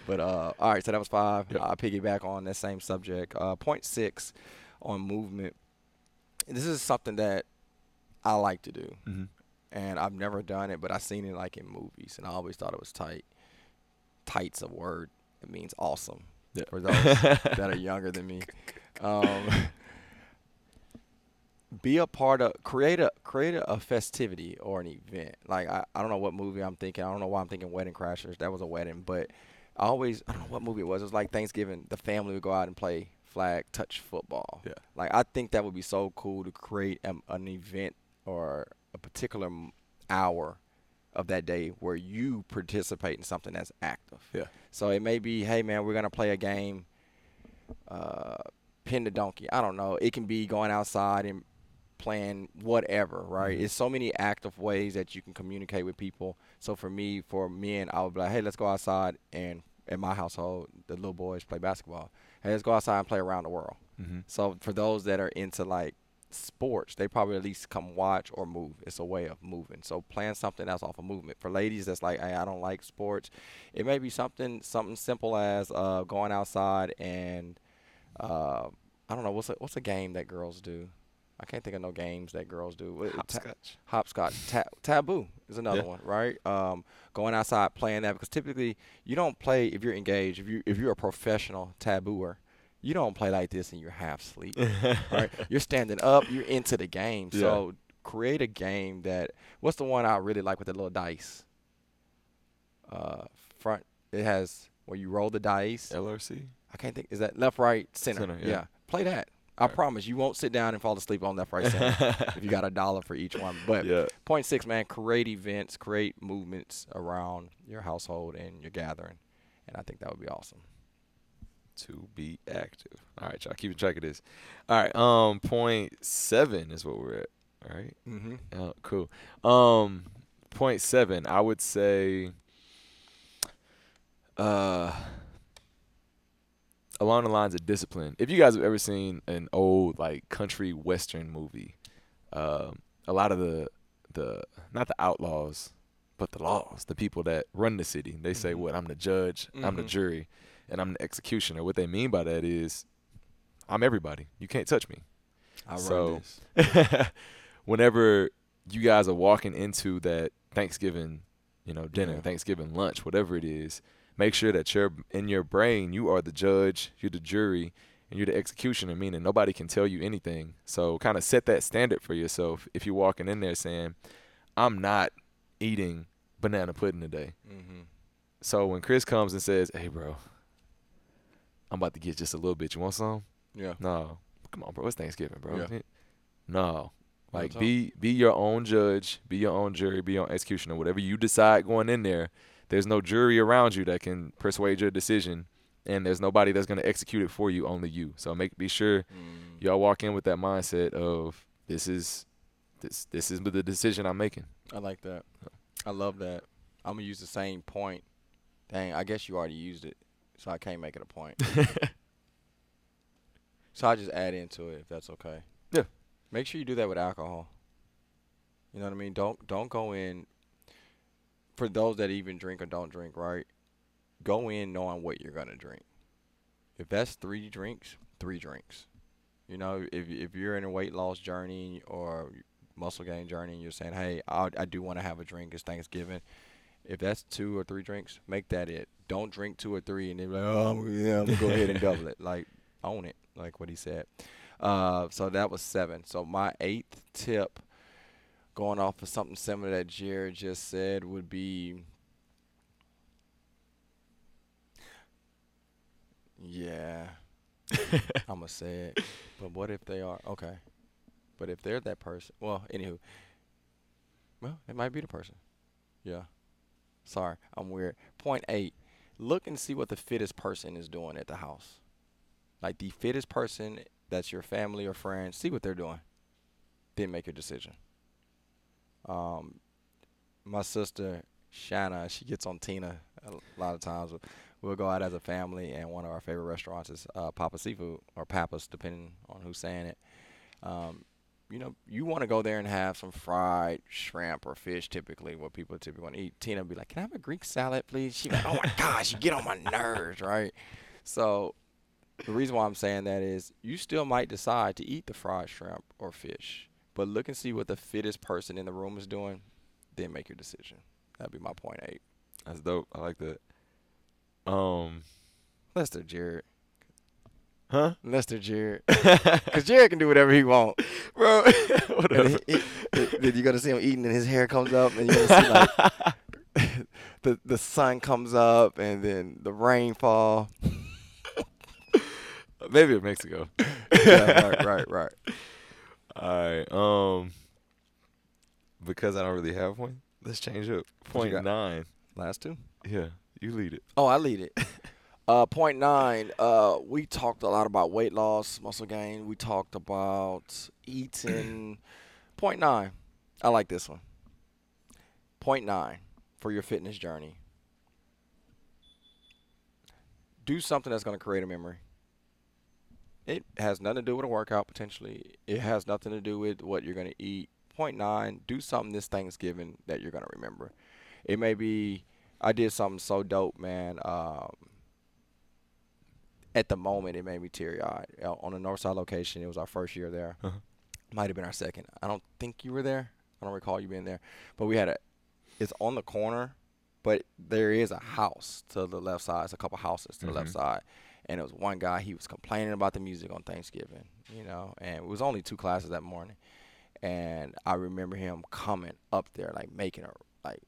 But uh, all right, so that was five. Yep. I'll piggyback on that same subject. Uh, point six on movement. This is something that I like to do, hmm and I've never done it, but I've seen it like in movies, and I always thought it was tight. Tight's a word. It means awesome Yeah. for those that are younger than me. Um, be a part of create a create a festivity or an event. Like I, I don't know what movie I'm thinking. I don't know why I'm thinking Wedding Crashers. That was a wedding, but I always I don't know what movie it was. It was like Thanksgiving. The family would go out and play flag touch football. Yeah. Like I think that would be so cool to create an, an event or a particular hour of that day where you participate in something that's active. Yeah. So it may be, hey man, we're gonna play a game, uh, pin the donkey. I don't know. It can be going outside and playing whatever, right? Mhm. It's so many active ways that you can communicate with people. So for me, for men, I would be like, hey, let's go outside and in my household, the little boys play basketball. Hey, let's go outside and play around the world. hmm So for those that are into like sports, they probably at least come watch or move. It's a way of moving. So plan something else off of movement. For ladies that's like, hey, I don't like sports, it may be something something simple as uh, going outside and uh, I don't know what's a, what's a game that girls do. I can't think of no games that girls do. What- ta- Hopscotch. hopscotch. Ta- taboo is another Yeah. one, right? Um, going outside playing that because typically you don't play if you're engaged. If you if you're a professional tabooer, you don't play like this and you're half asleep, right? You're standing up. You're into the game. Yeah. So create a game that. What's the one I really like with the little dice? Uh, front. It has where you roll the dice. LRC. I can't think. Is that left, right, center? Center, yeah. Play that. I promise you won't sit down and fall asleep on that right, center if you got a dollar for each one. But yeah. point six, man, create events, create movements around your household and your gathering, and I think that would be awesome. to be active. All right, y'all keeping track of this. All right, um, point seven is what we're at. All right, Mm-hmm. oh, cool. Um, point seven, I would say, uh, along the lines of discipline. If you guys have ever seen an old like country western movie, um, a lot of the the not the outlaws, but the laws, the people that run the city, they say, Mhm. "What? I'm the judge, I'm the Mhm. jury, and I'm the executioner." What they mean by that is, I'm everybody. You can't touch me. I So- this. whenever you guys are walking into that Thanksgiving, you know, dinner, Yeah. Thanksgiving lunch, whatever it is, make sure that you're in your brain, you are the judge, you're the jury, and you're the executioner, meaning nobody can tell you anything. So kind of set that standard for yourself if you're walking in there saying, I'm not eating banana pudding today. Mm-hmm. So when Chris comes and says, Hey bro, I'm about to get just a little bit. You want some? Yeah. No. Come on, bro. It's Thanksgiving, bro. Yeah. No. Like be be your own judge, be your own jury, be your own executioner. Whatever you decide going in there, there's no jury around you that can persuade your decision, and there's nobody that's gonna execute it for you. Only you. So make be sure Mm. y'all walk in with that mindset of this is this this is the decision I'm making. I like that. I love that. I'm gonna use the same point. Dang, I guess you already used it, so I can't make it a point. so I just add into it if that's okay. Yeah. Make sure you do that with alcohol. You know what I mean? Don't don't go in. For those that even drink or don't drink, right? Go in knowing what you're gonna drink. If that's three drinks, three drinks. You know, if if you're in a weight loss journey or muscle gain journey and you're saying, hey, I, I do want to have a drink. It's Thanksgiving. If that's two or three drinks, make that it. Don't drink two or three and then be like, oh, yeah, I'm to go ahead and double it. Like, own it, like what he said. Uh, so that was seven. So my eighth tip, going off of something similar that Jared just said, would be yeah, I'm to say it. But what if they are? Okay. But if they're that person, well, anywho, well, it might be the person. Yeah. Sorry, I'm weird. Point eight, look and see what the fittest person is doing at the house. Like the fittest person that's your family or friends, see what they're doing. Then make your decision. Um, my sister Shanna, she gets on Tina a lot of times. We'll go out as a family, and one of our favorite restaurants is uh, Papa Seafood or Papa's, depending on who's saying it. Um, you know, you want to go there and have some fried shrimp or fish, typically what people typically want to eat. Tina would be like, "Can I have a Greek salad, please?" She's like, "Oh my gosh, you get on my nerves, right?" So, the reason why I'm saying that is you still might decide to eat the fried shrimp or fish, but look and see what the fittest person in the room is doing, then make your decision. That'd be my point eight. That's dope. I like that. Um, Lester Jared, huh? Lester Jared, because Jared can do whatever he wants. Bro, whatever. then you're gonna see him eating, and his hair comes up, and you're gonna see like the the sun comes up, and then the rainfall. Maybe in Mexico. yeah, right, right, right. All right. Um, because I don't really have one, let's change up. What you Point got? nine. Last two. Yeah, you lead it. Oh, I lead it. Uh, point nine. Uh, we talked a lot about weight loss, muscle gain. We talked about eating. point nine. I like this one. Point nine for your fitness journey. Do something that's going to create a memory. It has nothing to do with a workout potentially. It has nothing to do with what you're going to eat. Point nine. Do something this Thanksgiving that you're going to remember. It may be I did something so dope, man. Um, at the moment, it made me teary eyed. On the Northside location, it was our first year there. Uh-huh. Might have been our second. I don't think you were there. I don't recall you being there. But we had a. It's on the corner, but there is a house to the left side. It's a couple houses to the left Mhm. side, and it was one guy. He was complaining about the music on Thanksgiving, you know, and it was only two classes that morning, and I remember him coming up there like making a like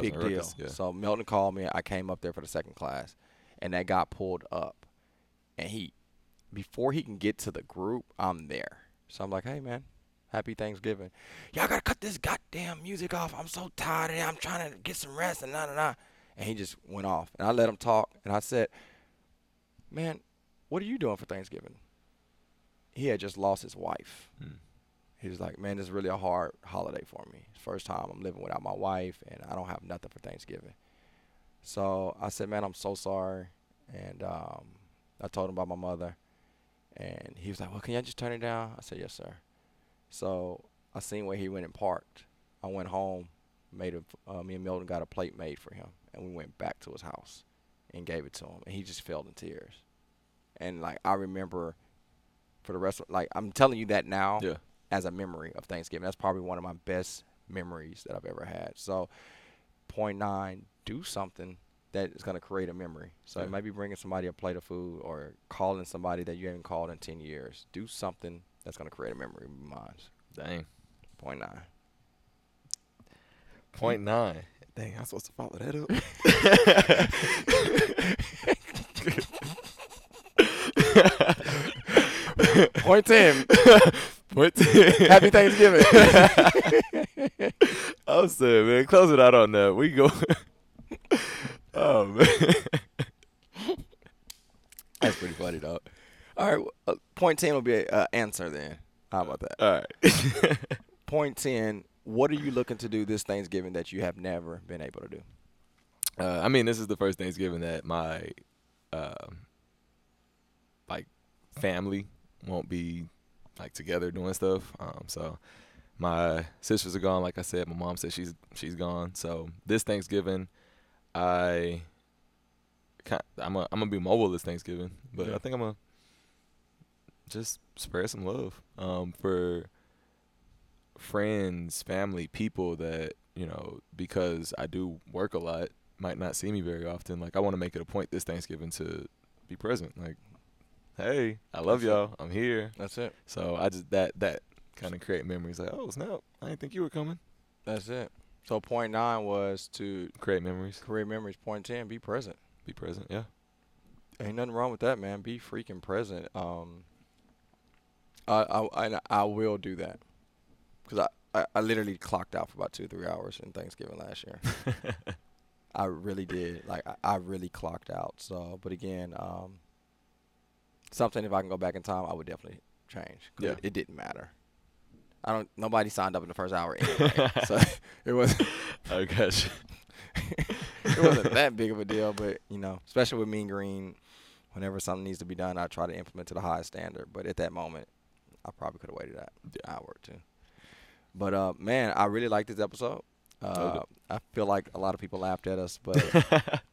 big deal. ruckus, Yeah. So Milton called me. I came up there for the second class, and that guy pulled up, and he, before he can get to the group, I'm there. So I'm like, hey man, happy Thanksgiving. Y'all gotta cut this goddamn music off. I'm so tired. And I'm trying to get some rest and nah nah nah. And he just went off, and I let him talk, and I said, man, what are you doing for Thanksgiving? He had just lost his wife. Mm. He was like, man, this is really a hard holiday for me. First time I'm living without my wife, and I don't have nothing for Thanksgiving. So I said, man, I'm so sorry. And um, I told him about my mother. And he was like, well, can you just turn it down? I said, yes, sir. So I seen where he went and parked. I went home, made a, uh, me and Milton got a plate made for him, and we went back to his house and gave it to him. And he just fell in tears. And like I remember for the rest of like I'm telling you that now Yeah. as a memory of Thanksgiving. That's probably one of my best memories that I've ever had. So, point nine, do something that is going to create a memory. So Yeah. it might be bringing somebody a plate of food or calling somebody that you haven't called in ten years. Do something that's going to create a memory minds. Dang. Point nine. Point nine. Dang, I'm supposed to follow that up. Point ten. Point ten. Happy Thanksgiving. I'm saying, man, close it out on that. We go. oh man. that's pretty funny, though. All right. well, Uh, point ten will be an uh, answer then. How about that? All right. Point ten. What are you looking to do this Thanksgiving that you have never been able to do? Uh, I mean, this is the first Thanksgiving that my, um, like, family won't be like together doing stuff. Um, so my sisters are gone. Like I said, my mom said she's she's gone. So this Thanksgiving, I I'm a, I'm gonna be mobile this Thanksgiving, but Yeah. I think I'm gonna just spread some love um, for friends, family, people that you know because I do work a lot might not see me very often. Like I want to make it a point this Thanksgiving to be present. Like, hey, I love That's y'all. I'm here. That's it. So I just that that kind of create memories. Like, oh snap, I didn't think you were coming. That's it. So point nine was to Create memories. create memories. Point ten, be present. Be present. Yeah. Ain't nothing wrong with that, man. Be freaking present. Um, I I I, I will do that because I, I I literally clocked out for about two three hours in Thanksgiving last year. I really did. Like I, I really clocked out. So, but again, um, something if I can go back in time, I would definitely change. Yeah. It, it didn't matter. I don't. Nobody signed up in the first hour anyway, so it was. Got you. it wasn't that big of a deal, but you know, especially with Mean Green, whenever something needs to be done, I try to implement to the highest standard. But at that moment, I probably could have waited that hour or two. But uh, man, I really like this episode. Uh, I feel like a lot of people laughed at us, but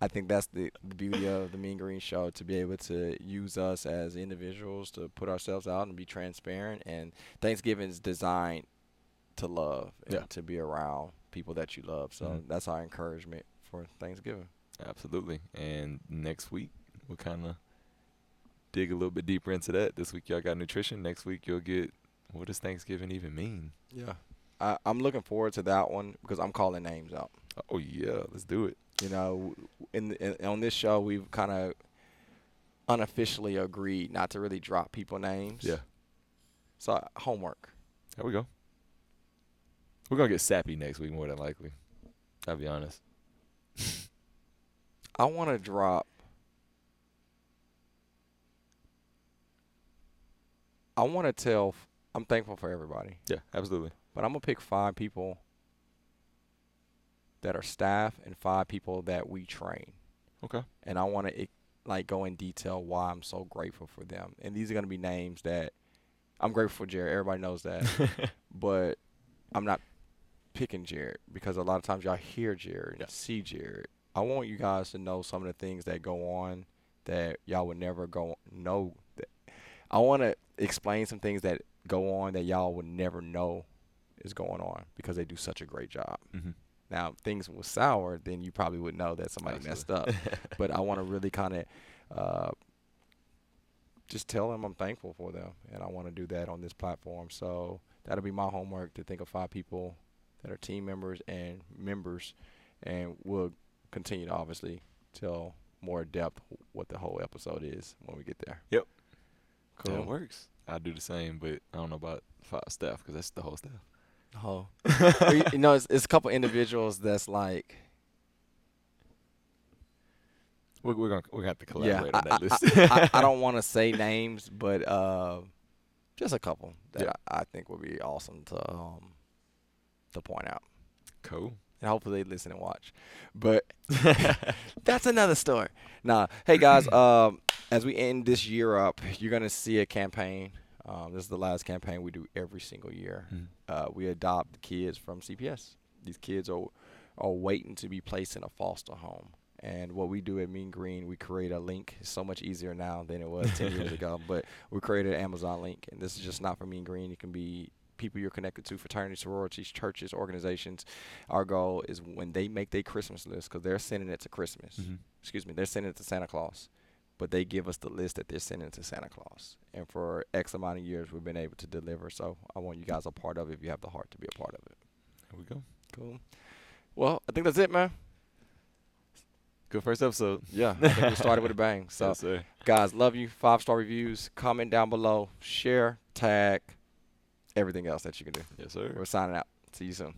I think that's the, the beauty of the Mean Green Show to be able to use us as individuals to put ourselves out and be transparent. And Thanksgiving is designed to love and Yeah. to be around people that you love. So Mhm. that's our encouragement for Thanksgiving. Absolutely. And next week we'll kind of dig a little bit deeper into that. This week y'all got nutrition. Next week you'll get what does Thanksgiving even mean? Yeah. I, I'm looking forward to that one because I'm calling names out. Oh yeah, let's do it. You know, in, in on this show, we've kind of unofficially agreed not to really drop people names. Yeah. So homework. There we go. We're gonna get sappy next week more than likely. I'll be honest. I want to drop. I want to tell. I'm thankful for everybody, Yeah, absolutely. But I'm gonna pick five people that are staff and five people that we train. Okay. and I want to like go in detail why I'm so grateful for them. And these are gonna be names that I'm grateful for Jared. Everybody knows that, but I'm not picking Jared because a lot of times y'all hear Jared Yeah. and see Jared. I want you guys to know some of the things that go on that y'all would never go know. That I want to explain some things that go on that y'all would never know is going on because they do such a great job. Mm-hmm. Now, things was sour, then you probably would know that somebody messed up. but I want to really kind of uh, just tell them I'm thankful for them, and I want to do that on this platform. So that'll be my homework to think of five people that are team members and members, and we'll continue to obviously tell more depth what the whole episode is when we get there. Yep. Cool. It works. I do the same, but I don't know about five staff because that's the whole staff. Oh, you, you know, it's, it's a couple individuals that's like, We're, we're gonna we're gonna have to collaborate I, on that I, list. I, I, I don't want to say names, but uh, just a couple that Yeah. I, I think would be awesome to um, to point out. cool. and hopefully they listen and watch. But that's another story. Nah, hey guys, um, as we end this year up, you're gonna see a campaign. Um, this is the last campaign we do every single year. Mhm. Uh, we adopt kids from CPS. These kids are are waiting to be placed in a foster home. And what we do at Mean Green, we create a link. It's so much easier now than it was 10 years ago. But we created an Amazon link. And this is just not for Mean Green. It can be people you're connected to, fraternities, sororities, churches, organizations. Our goal is when they make their Christmas list, because they're sending it to Christmas. Mhm. Excuse me, they're sending it to Santa Claus. But they give us the list that they're sending to Santa Claus. And for X amount of years, we've been able to deliver. So I want you guys a part of it if you have the heart to be a part of it. There we go. Cool. Well, I think that's it, man. Good first episode. Yeah, we started with a bang. So, yes, guys, love you. Five star reviews. Comment down below. Share, tag, everything else that you can do. Yes, sir. We're signing out. See you soon.